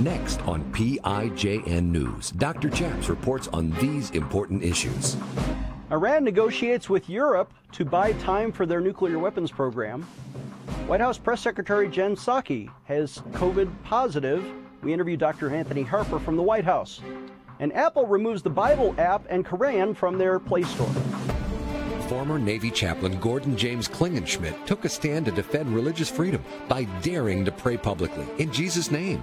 Next on PIJN News, Dr. Chaps reports on these important issues. Iran negotiates with Europe to buy time for their nuclear weapons program. White House Press Secretary Jen Psaki has COVID positive. We interview Dr. Anthony Harper from the White House. And Apple removes the Bible app and Koran from their Play Store. Former Navy chaplain Gordon James Klingenschmitt took a stand to defend religious freedom by daring to pray publicly in Jesus' name.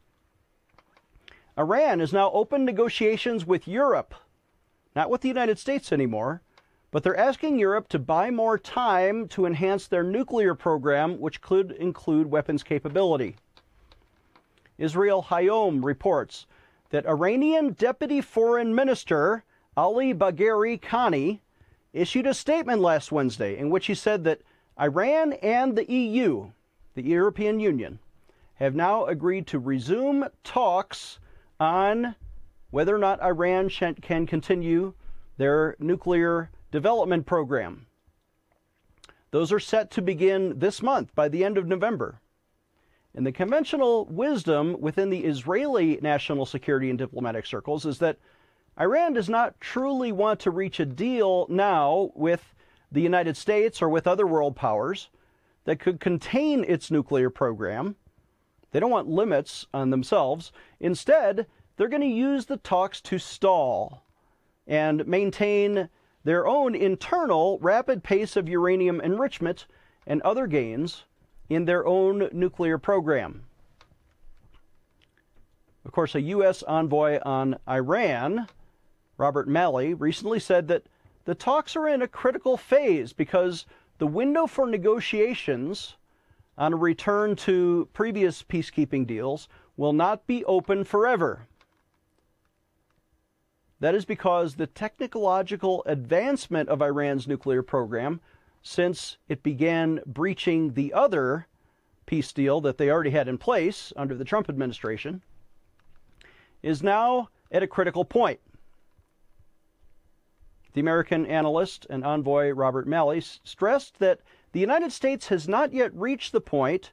Iran has now opened negotiations with Europe, not with the United States anymore, but they're asking Europe to buy more time to enhance their nuclear program, which could include weapons capability. Israel Hayom reports that Iranian Deputy Foreign Minister Ali Bagheri Kani issued a statement last Wednesday in which he said that Iran and the EU, the European Union, have now agreed to resume talks on whether or not Iran can continue their nuclear development program. Those are set to begin this month by the end of November. And the conventional wisdom within the Israeli national security and diplomatic circles is that Iran does not truly want to reach a deal now with the United States or with other world powers that could contain its nuclear program. They don't want limits on themselves. Instead, they're going to use the talks to stall and maintain their own internal rapid pace of uranium enrichment and other gains in their own nuclear program. Of course, a U.S. envoy on Iran, Robert Malley, recently said that the talks are in a critical phase because the window for negotiations on a return to previous peacekeeping deals will not be open forever. That is because the technological advancement of Iran's nuclear program since it began breaching the other peace deal that they already had in place under the Trump administration is now at a critical point. The American analyst and envoy Robert Malley stressed that the United States has not yet reached the point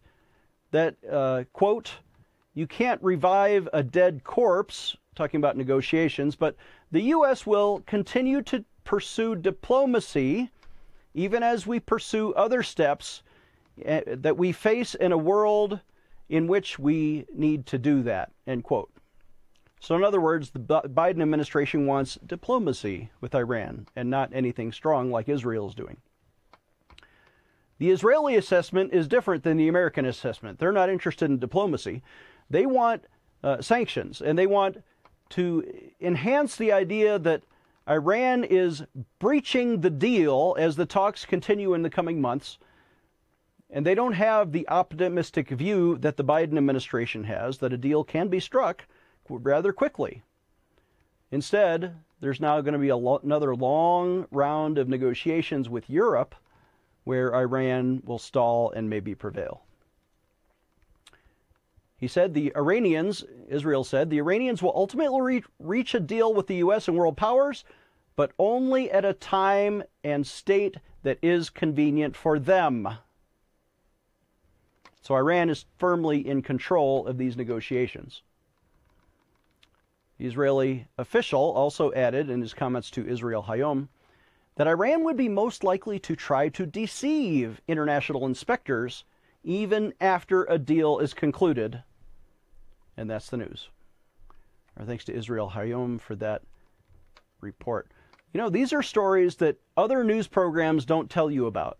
that, uh, quote, you can't revive a dead corpse, talking about negotiations, but the U.S. will continue to pursue diplomacy even as we pursue other steps eh, that we face in a world in which we need to do that. End quote. So, in other words, the Biden administration wants diplomacy with Iran and not anything strong like Israel is doing. The Israeli assessment is different than the American assessment. They're not interested in diplomacy. They want uh, sanctions and they want to enhance the idea that Iran is breaching the deal as the talks continue in the coming months. And they don't have the optimistic view that the Biden administration has that a deal can be struck rather quickly. Instead, there's now going to be lo- another long round of negotiations with Europe where Iran will stall and maybe prevail. He said the Iranians, Israel said, the Iranians will ultimately re- reach a deal with the U.S. and world powers, but only at a time and state that is convenient for them. So Iran is firmly in control of these negotiations. The Israeli official also added in his comments to Israel Hayom that Iran would be most likely to try to deceive international inspectors even after a deal is concluded and that's the news. Our thanks to Israel Hayom for that report. You know, these are stories that other news programs don't tell you about.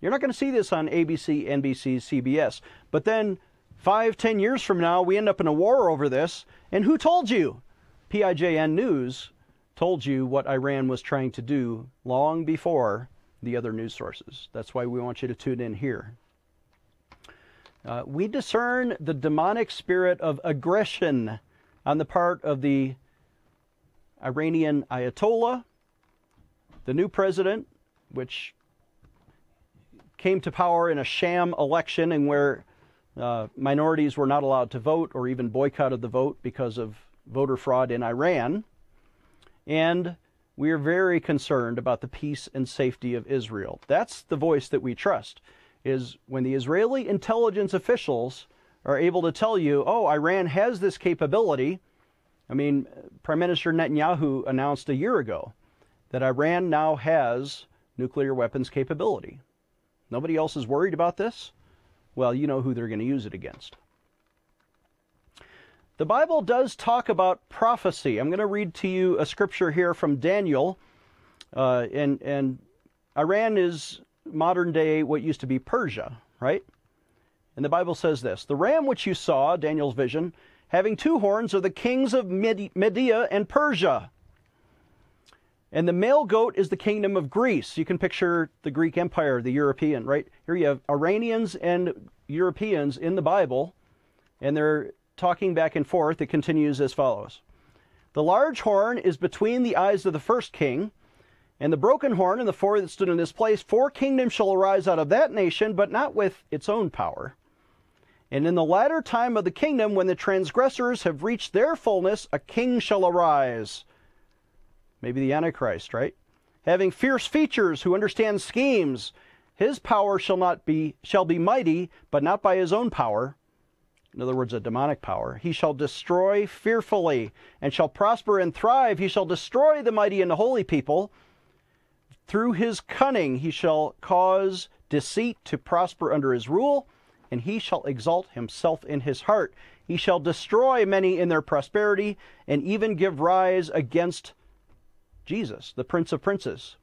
You're not going to see this on ABC, NBC, CBS. But then five, ten years from now, we end up in a war over this. And who told you? PIJN News told you what Iran was trying to do long before the other news sources. That's why we want you to tune in here. Uh, we discern the demonic spirit of aggression on the part of the Iranian Ayatollah, the new president, which came to power in a sham election and where uh, minorities were not allowed to vote or even boycotted the vote because of voter fraud in Iran. And we are very concerned about the peace and safety of Israel. That's the voice that we trust. Is when the Israeli intelligence officials are able to tell you, "Oh, Iran has this capability." I mean, Prime Minister Netanyahu announced a year ago that Iran now has nuclear weapons capability. Nobody else is worried about this? Well, you know who they're going to use it against. The Bible does talk about prophecy. I'm going to read to you a scripture here from Daniel. Uh, and, and Iran is modern day what used to be Persia, right? And the Bible says this The ram which you saw, Daniel's vision, having two horns, are the kings of Media and Persia. And the male goat is the kingdom of Greece. You can picture the Greek Empire, the European, right? Here you have Iranians and Europeans in the Bible, and they're talking back and forth. It continues as follows The large horn is between the eyes of the first king, and the broken horn and the four that stood in this place. Four kingdoms shall arise out of that nation, but not with its own power. And in the latter time of the kingdom, when the transgressors have reached their fullness, a king shall arise maybe the Antichrist, right? Having fierce features, who understands schemes. His power shall not be shall be mighty, but not by his own power. In other words, a demonic power. He shall destroy fearfully, and shall prosper and thrive. He shall destroy the mighty and the holy people. Through his cunning he shall cause deceit to prosper under his rule, and he shall exalt himself in his heart. He shall destroy many in their prosperity, and even give rise against Jesus, the Prince of Princes.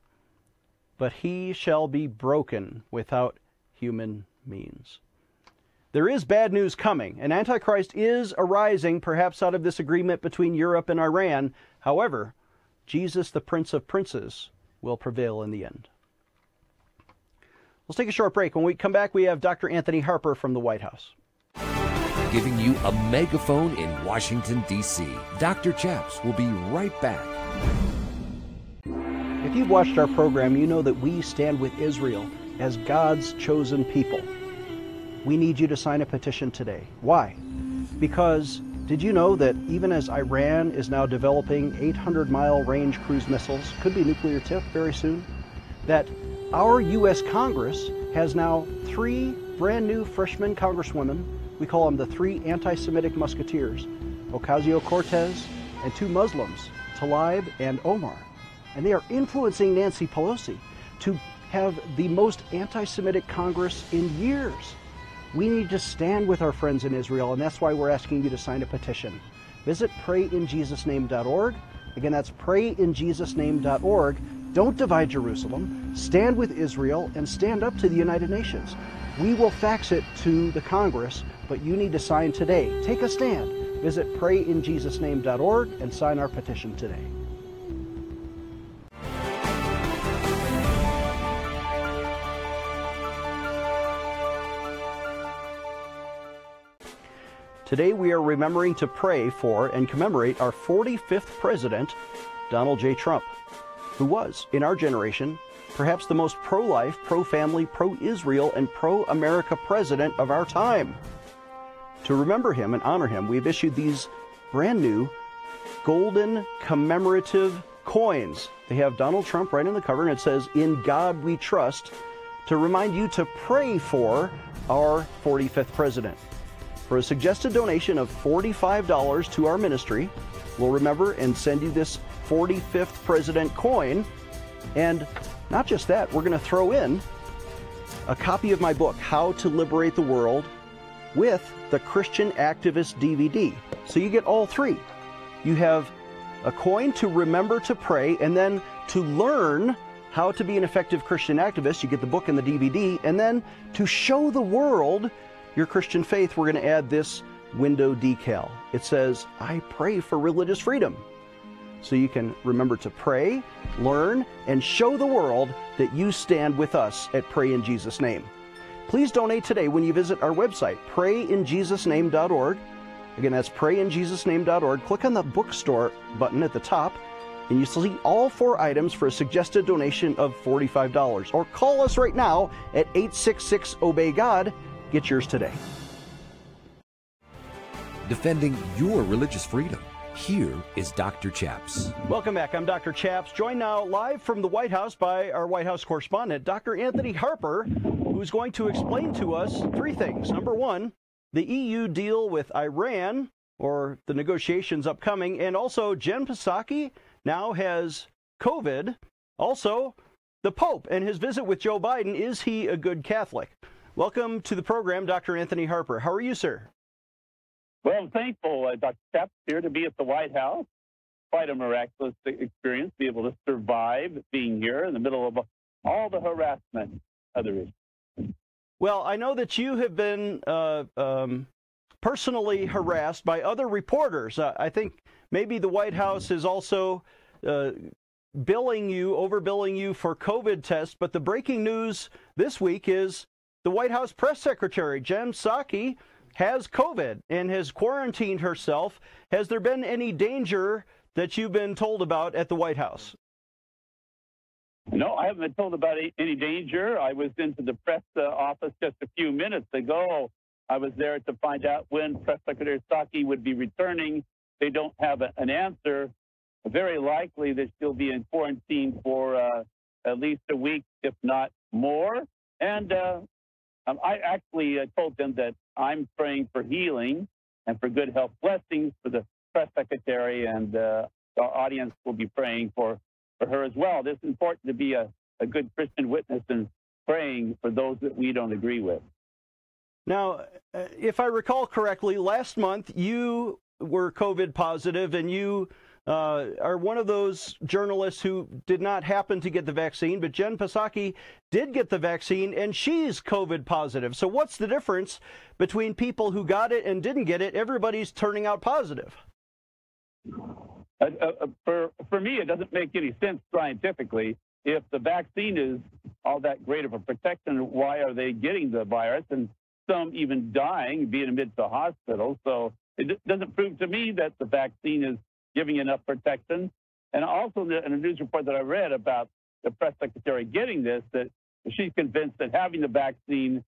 But he shall be broken without human means. There is bad news coming. An Antichrist is arising, perhaps out of this agreement between Europe and Iran. However, Jesus, the Prince of Princes, will prevail in the end. Let's take a short break. When we come back, we have Dr. Anthony Harper from the White House. Giving you a megaphone in Washington, D.C. Dr. Chaps will be right back. If you've watched our program, you know that we stand with Israel as God's chosen people. We need you to sign a petition today. Why? Because did you know that even as Iran is now developing 800 mile range cruise missiles, could be nuclear tip very soon, that our U.S. Congress has now three brand new freshman congresswomen. We call them the three anti Semitic musketeers Ocasio Cortez and two Muslims, Talib and Omar and they are influencing Nancy Pelosi to have the most anti Semitic Congress in years. We need to stand with our friends in Israel, and that's why we're asking you to sign a petition. Visit prayinjesusname.org. Again, that's prayinjesusname.org. Don't divide Jerusalem. Stand with Israel and stand up to the United Nations. We will fax it to the Congress, but you need to sign today. Take a stand. Visit prayinjesusname.org and sign our petition today. Today we are remembering to pray for and commemorate our 45th president, Donald J. Trump, who was, in our generation, perhaps the most pro life, pro family, pro Israel, and pro America president of our time. To remember him and honor him, we've issued these brand new golden commemorative coins. They have Donald Trump right on the cover, and it says, In God We Trust, to remind you to pray for our 45th president. For a suggested donation of $45 to our ministry, we'll remember and send you this 45th President coin. And not just that, we're going to throw in a copy of my book, How to Liberate the World, with the Christian Activist DVD. So you get all three. You have a coin to remember to pray, and then to learn how to be an effective Christian activist, you get the book and the DVD, and then to show the world your Christian faith, we're going to add this window decal. It says, I pray for religious freedom. So you can remember to pray, learn, and show the world that you stand with us at Pray in Jesus' Name. Please donate today when you visit our website, prayinjesusname.org. Again, that's prayinjesusname.org. Click on the bookstore button at the top, and you see all four items for a suggested donation of $45. Or call us right now at 866 Obey God. Get yours today. Defending your religious freedom. Here is Dr. Chaps. Welcome back. I'm Dr. Chaps, joined now live from the White House by our White House correspondent, Dr. Anthony Harper, who's going to explain to us three things. Number one, the EU deal with Iran, or the negotiations upcoming, and also Jen Psaki now has COVID. Also, the Pope and his visit with Joe Biden. Is he a good Catholic? Welcome to the program, Dr. Anthony Harper. How are you, sir? Well, I'm thankful, uh, Dr. Chaps, here to be at the White House. Quite a miraculous experience, to be able to survive being here in the middle of all the harassment others. Well, I know that you have been uh, um, personally harassed by other reporters. Uh, I think maybe the White House is also uh, billing you, overbilling you for COVID tests. But the breaking news this week is the White House press secretary, Jen Psaki, has COVID and has quarantined herself. Has there been any danger that you've been told about at the White House? No, I haven't been told about any danger. I was into the press uh, office just a few minutes ago. I was there to find out when Press Secretary Psaki would be returning. They don't have an answer. Very likely that she'll be in quarantine for uh, at least a week, if not more. And uh, um, I actually uh, told them that I'm praying for healing and for good health blessings for the press secretary, and uh, our audience will be praying for for her as well. It's important to be a, a good Christian witness and praying for those that we don't agree with. Now, uh, if I recall correctly, last month you were COVID positive and you uh, are one of those journalists who did not happen to get the vaccine, but Jen Psaki did get the vaccine and she's COVID positive. So, what's the difference between people who got it and didn't get it? Everybody's turning out positive. Uh, uh, uh, for, for me, it doesn't make any sense scientifically. If the vaccine is all that great of a protection, why are they getting the virus and some even dying, being admitted to hospital? So it doesn't prove to me that the vaccine is giving enough protection. And also in a news report that I read about the press secretary getting this, that she's convinced that having the vaccine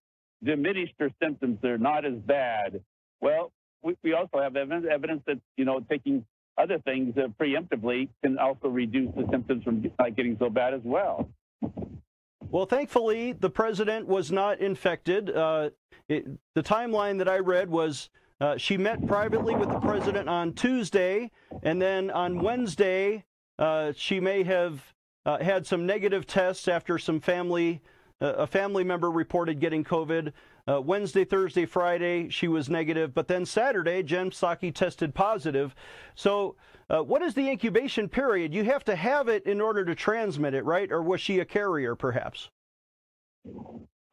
diminished her symptoms. They're not as bad. Well, we, we also have evidence, evidence that, you know, taking other things uh, preemptively can also reduce the symptoms from not getting so bad as well. Well, thankfully, the president was not infected. Uh, it, the timeline that I read was uh, she met privately with the president on Tuesday, and then on Wednesday, uh, she may have uh, had some negative tests after some family, uh, a family member reported getting COVID. Uh, Wednesday, Thursday, Friday, she was negative, but then Saturday, Jen Psaki tested positive. So, uh, what is the incubation period? You have to have it in order to transmit it, right? Or was she a carrier, perhaps?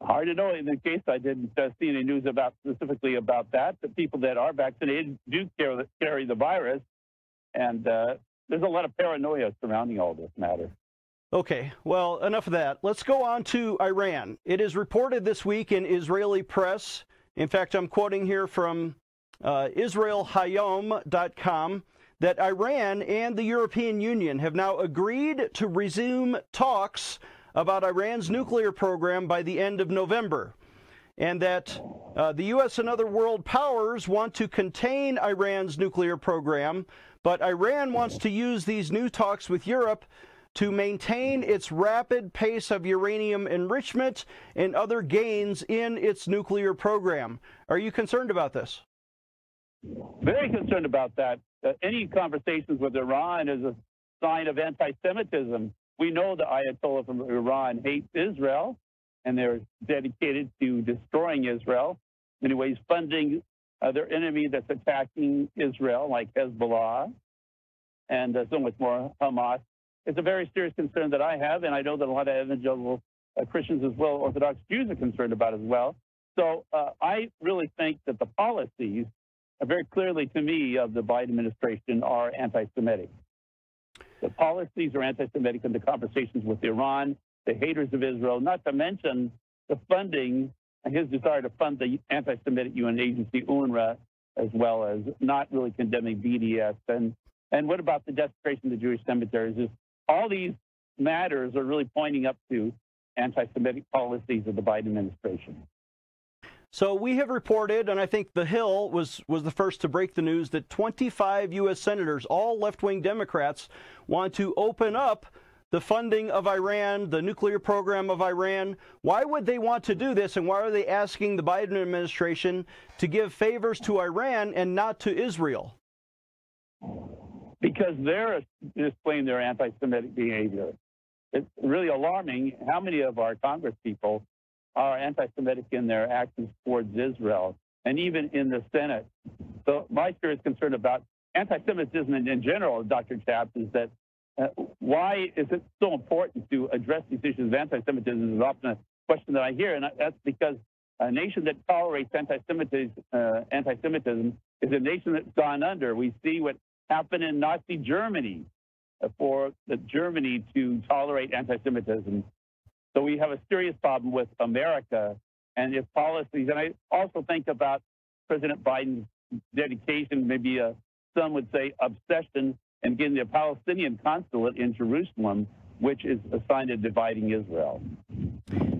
Hard to know. In the case, I didn't uh, see any news about specifically about that. The people that are vaccinated do carry, carry the virus, and uh, there's a lot of paranoia surrounding all this matter. Okay, well, enough of that. Let's go on to Iran. It is reported this week in Israeli press. In fact, I'm quoting here from uh, IsraelHayom.com that Iran and the European Union have now agreed to resume talks about Iran's nuclear program by the end of November. And that uh, the U.S. and other world powers want to contain Iran's nuclear program, but Iran wants to use these new talks with Europe to maintain its rapid pace of uranium enrichment and other gains in its nuclear program. Are you concerned about this? Very concerned about that. Uh, any conversations with Iran is a sign of anti Semitism. We know the Ayatollah from Iran hates Israel, and they're dedicated to destroying Israel. In funding uh, their enemy that's attacking Israel, like Hezbollah, and uh, so much more, Hamas it's a very serious concern that I have, and I know that a lot of evangelical uh, Christians as well, Orthodox Jews are concerned about as well. So uh, I really think that the policies, are very clearly to me, of the Biden administration are anti-Semitic. The policies are anti-Semitic in the conversations with Iran, the haters of Israel, not to mention the funding and his desire to fund the anti-Semitic UN agency UNRWA as well as not really condemning BDS. And, and what about the desecration of the Jewish cemeteries? Is all these matters are really pointing up to anti Semitic policies of the Biden administration. So we have reported, and I think The Hill was, was the first to break the news, that 25 U.S. senators, all left wing Democrats, want to open up the funding of Iran, the nuclear program of Iran. Why would they want to do this, and why are they asking the Biden administration to give favors to Iran and not to Israel? Because they're displaying their anti Semitic behavior. It's really alarming how many of our Congress people are anti-Semitic in their actions towards Israel, and even in the Senate. So my serious concern about anti-Semitism in general, Dr. Chaps, is that uh, why is it so important to address these issues of anti-Semitism is often a question that I hear, and that's because a nation that tolerates anti-Semitism, uh, anti-Semitism is a nation that's gone under. We see what happened in Nazi Germany uh, for the Germany to tolerate anti-Semitism so we have a serious problem with America and its policies. And I also think about President Biden's dedication, maybe a, some would say obsession, in getting the Palestinian consulate in Jerusalem, which is a sign of dividing Israel.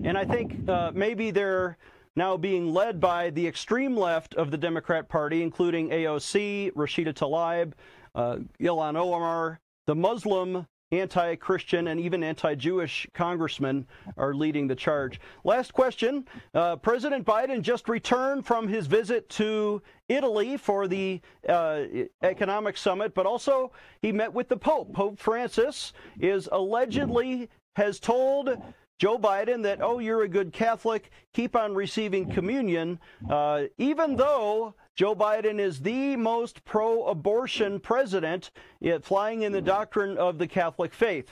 And I think uh, maybe they're now being led by the extreme left of the Democrat Party, including AOC, Rashida Tlaib, uh, Ilhan Omar, the Muslim anti Christian and even anti Jewish congressmen are leading the charge. Last question uh, President Biden just returned from his visit to Italy for the uh, economic summit, but also he met with the Pope. Pope Francis is allegedly has told Joe Biden that, oh, you're a good Catholic, keep on receiving communion, uh, even though Joe Biden is the most pro abortion president, yet flying in the doctrine of the Catholic faith.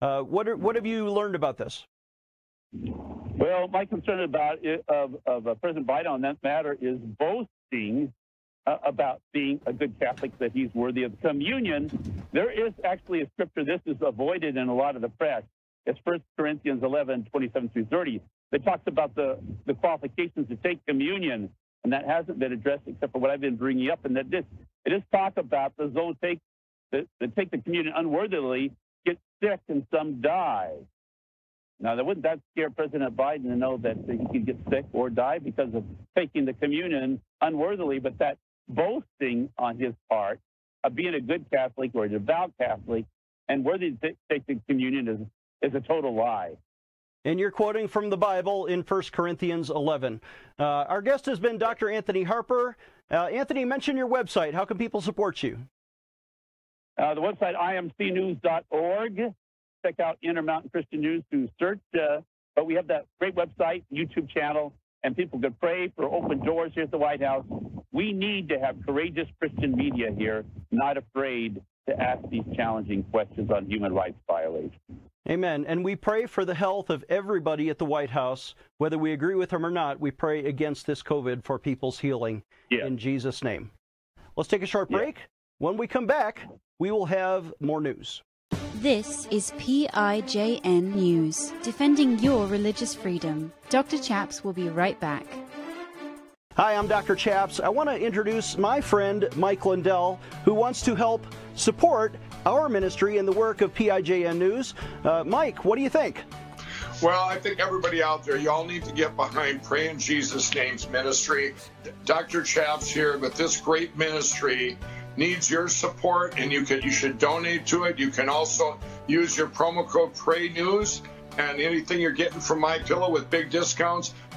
Uh, what, are, what have you learned about this? Well, my concern about it, of, of uh, President Biden on that matter is boasting uh, about being a good Catholic, that he's worthy of communion. There is actually a scripture, this is avoided in a lot of the press. It's 1 Corinthians 11, 27 through 30, that talks about the, the qualifications to take communion and that hasn't been addressed except for what I've been bringing up. And that this it is talk about the those take that, that take the communion unworthily get sick and some die. Now, that wouldn't that scare President Biden to know that he could get sick or die because of taking the communion unworthily? But that boasting on his part of being a good Catholic or a devout Catholic and worthy to take the communion is, is a total lie. And you're quoting from the Bible in 1 Corinthians 11. Uh, our guest has been Dr. Anthony Harper. Uh, Anthony, mention your website. How can people support you? Uh, the website, imcnews.org. Check out Intermountain Christian News through search. Uh, but we have that great website, YouTube channel, and people can pray for open doors here at the White House. We need to have courageous Christian media here, not afraid to ask these challenging questions on human rights violations. Amen. And we pray for the health of everybody at the White House, whether we agree with them or not. We pray against this COVID for people's healing yeah. in Jesus' name. Let's take a short break. Yeah. When we come back, we will have more news. This is PIJN News, defending your religious freedom. Dr. Chaps will be right back. Hi, I'm Dr. Chaps. I want to introduce my friend Mike Lindell, who wants to help support our ministry and the work of PIJN News. Uh, Mike, what do you think? Well, I think everybody out there, y'all need to get behind Pray in Jesus' Name's ministry. Dr. Chaps here, but this great ministry needs your support, and you can you should donate to it. You can also use your promo code Pray News, and anything you're getting from My Pillow with big discounts,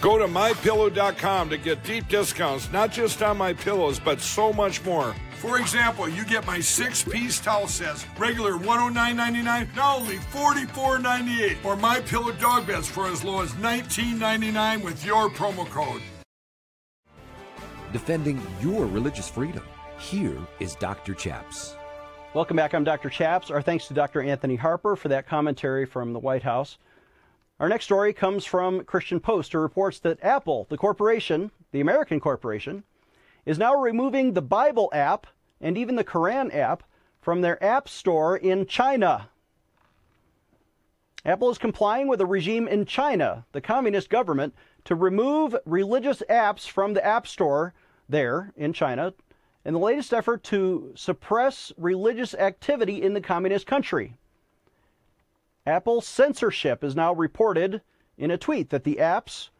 Go to mypillow.com to get deep discounts, not just on my pillows, but so much more. For example, you get my six piece towel sets, regular $109.99, now only $44.98. Or my pillow dog beds for as low as $19.99 with your promo code. Defending your religious freedom. Here is Dr. Chaps. Welcome back. I'm Dr. Chaps. Our thanks to Dr. Anthony Harper for that commentary from the White House. Our next story comes from Christian Post, who reports that Apple, the corporation, the American corporation, is now removing the Bible app and even the Quran app from their app store in China. Apple is complying with a regime in China, the communist government, to remove religious apps from the App Store there in China in the latest effort to suppress religious activity in the communist country. Apple censorship is now reported in a tweet that the apps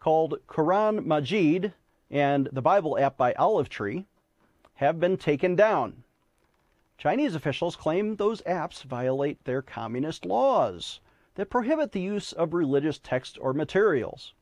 called Quran Majid and the Bible app by Olive Tree have been taken down. Chinese officials claim those apps violate their communist laws that prohibit the use of religious texts or materials.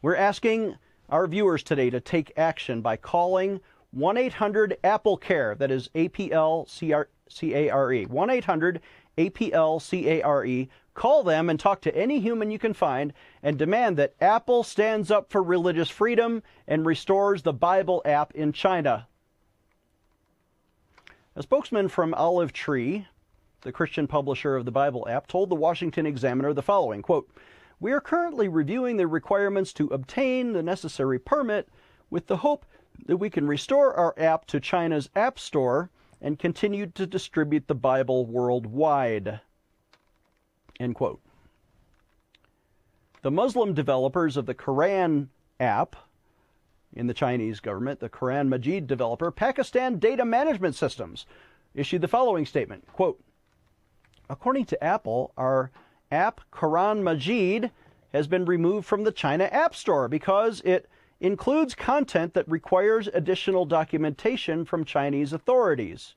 We're asking our viewers today to take action by calling 1 800 Apple Care, that is A P L C A R E. 1 800 A P L C A R E. Call them and talk to any human you can find and demand that Apple stands up for religious freedom and restores the Bible app in China. A spokesman from Olive Tree, the Christian publisher of the Bible app, told the Washington Examiner the following quote, We are currently reviewing the requirements to obtain the necessary permit with the hope that we can restore our app to China's App Store and continued to distribute the Bible worldwide. End quote. The Muslim developers of the Quran app in the Chinese government, the Quran Majid developer, Pakistan Data Management Systems, issued the following statement quote, According to Apple, our app Quran Majid has been removed from the China App Store because it includes content that requires additional documentation from Chinese authorities.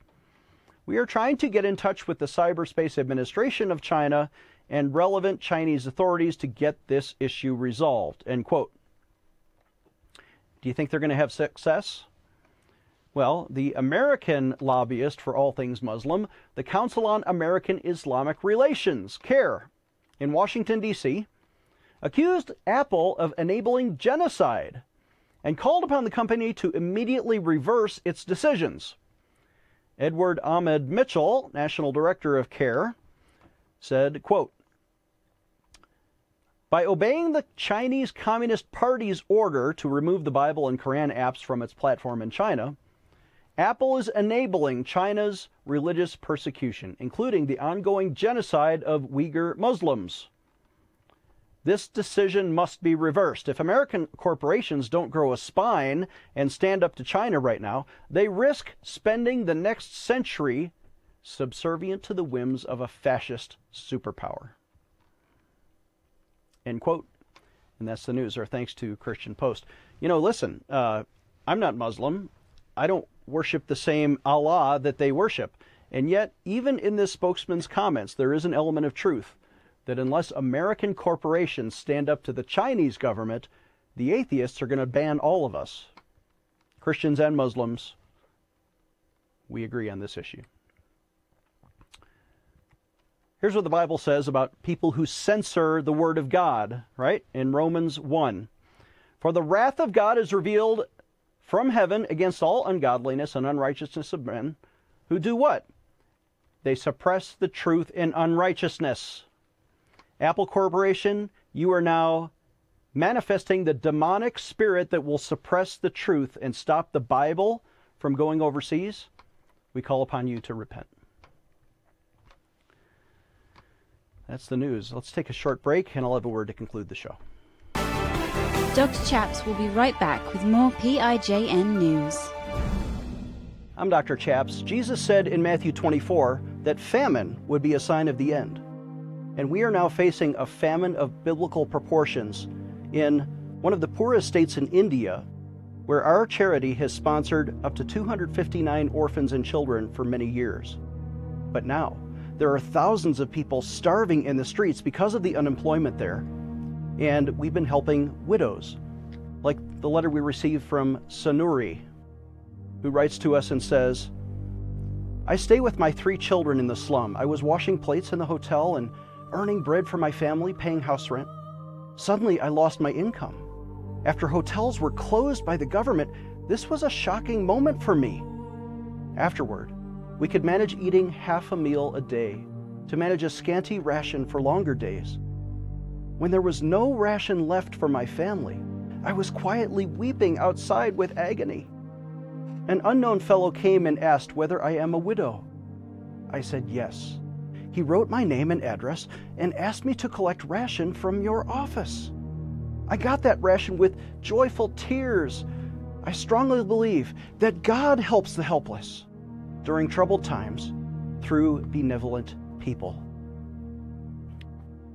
We are trying to get in touch with the Cyberspace Administration of China and relevant Chinese authorities to get this issue resolved. End quote. Do you think they're going to have success? Well, the American lobbyist for all things Muslim, the Council on American Islamic Relations, CAIR, in Washington, D.C., accused Apple of enabling genocide and called upon the company to immediately reverse its decisions. Edward Ahmed Mitchell, national director of CAIR, said, quote, by obeying the Chinese Communist Party's order to remove the Bible and Quran apps from its platform in China, Apple is enabling China's religious persecution, including the ongoing genocide of Uyghur Muslims. This decision must be reversed. If American corporations don't grow a spine and stand up to China right now, they risk spending the next century subservient to the whims of a fascist superpower. End quote. And that's the news, or thanks to Christian Post. You know, listen, uh, I'm not Muslim. I don't worship the same Allah that they worship. And yet, even in this spokesman's comments, there is an element of truth that unless American corporations stand up to the Chinese government, the atheists are going to ban all of us, Christians and Muslims. We agree on this issue. Here's what the Bible says about people who censor the Word of God, right? In Romans 1. For the wrath of God is revealed from heaven against all ungodliness and unrighteousness of men who do what? They suppress the truth in unrighteousness. Apple Corporation, you are now manifesting the demonic spirit that will suppress the truth and stop the Bible from going overseas. We call upon you to repent. That's the news. Let's take a short break and I'll have a word to conclude the show. Dr. Chaps will be right back with more PIJN news. I'm Dr. Chaps. Jesus said in Matthew 24 that famine would be a sign of the end. And we are now facing a famine of biblical proportions in one of the poorest states in India, where our charity has sponsored up to 259 orphans and children for many years. But now, there are thousands of people starving in the streets because of the unemployment there. And we've been helping widows, like the letter we received from Sanuri, who writes to us and says, I stay with my three children in the slum. I was washing plates in the hotel and earning bread for my family, paying house rent. Suddenly, I lost my income. After hotels were closed by the government, this was a shocking moment for me. Afterward, we could manage eating half a meal a day to manage a scanty ration for longer days. When there was no ration left for my family, I was quietly weeping outside with agony. An unknown fellow came and asked whether I am a widow. I said yes. He wrote my name and address and asked me to collect ration from your office. I got that ration with joyful tears. I strongly believe that God helps the helpless during troubled times through benevolent people.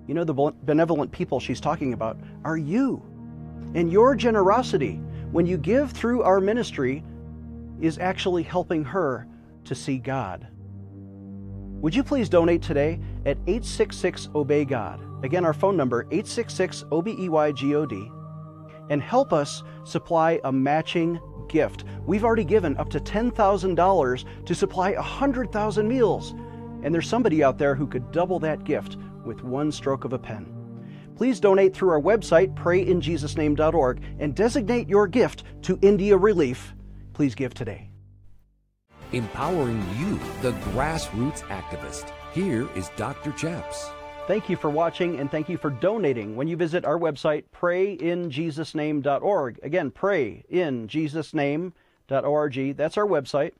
You know, the benevolent people she's talking about are you. And your generosity, when you give through our ministry, is actually helping her to see God. Would you please donate today at 866 Obey God? Again, our phone number 866 OBEYGOD and help us supply a matching gift. We've already given up to $10,000 to supply 100,000 meals, and there's somebody out there who could double that gift with one stroke of a pen. Please donate through our website, prayinjesusname.org, and designate your gift to India Relief. Please give today. Empowering you, the grassroots activist. Here is Dr. Chaps. Thank you for watching and thank you for donating when you visit our website, prayinjesusname.org. Again, prayinjesusname.org. That's our website.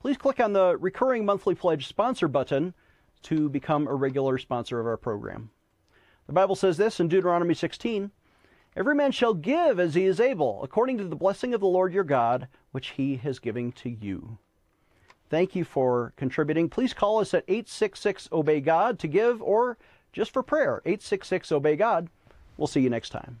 Please click on the recurring monthly pledge sponsor button to become a regular sponsor of our program. The Bible says this in Deuteronomy 16 Every man shall give as he is able, according to the blessing of the Lord your God, which he has given to you. Thank you for contributing. Please call us at 866 Obey God to give or just for prayer. 866 Obey God. We'll see you next time.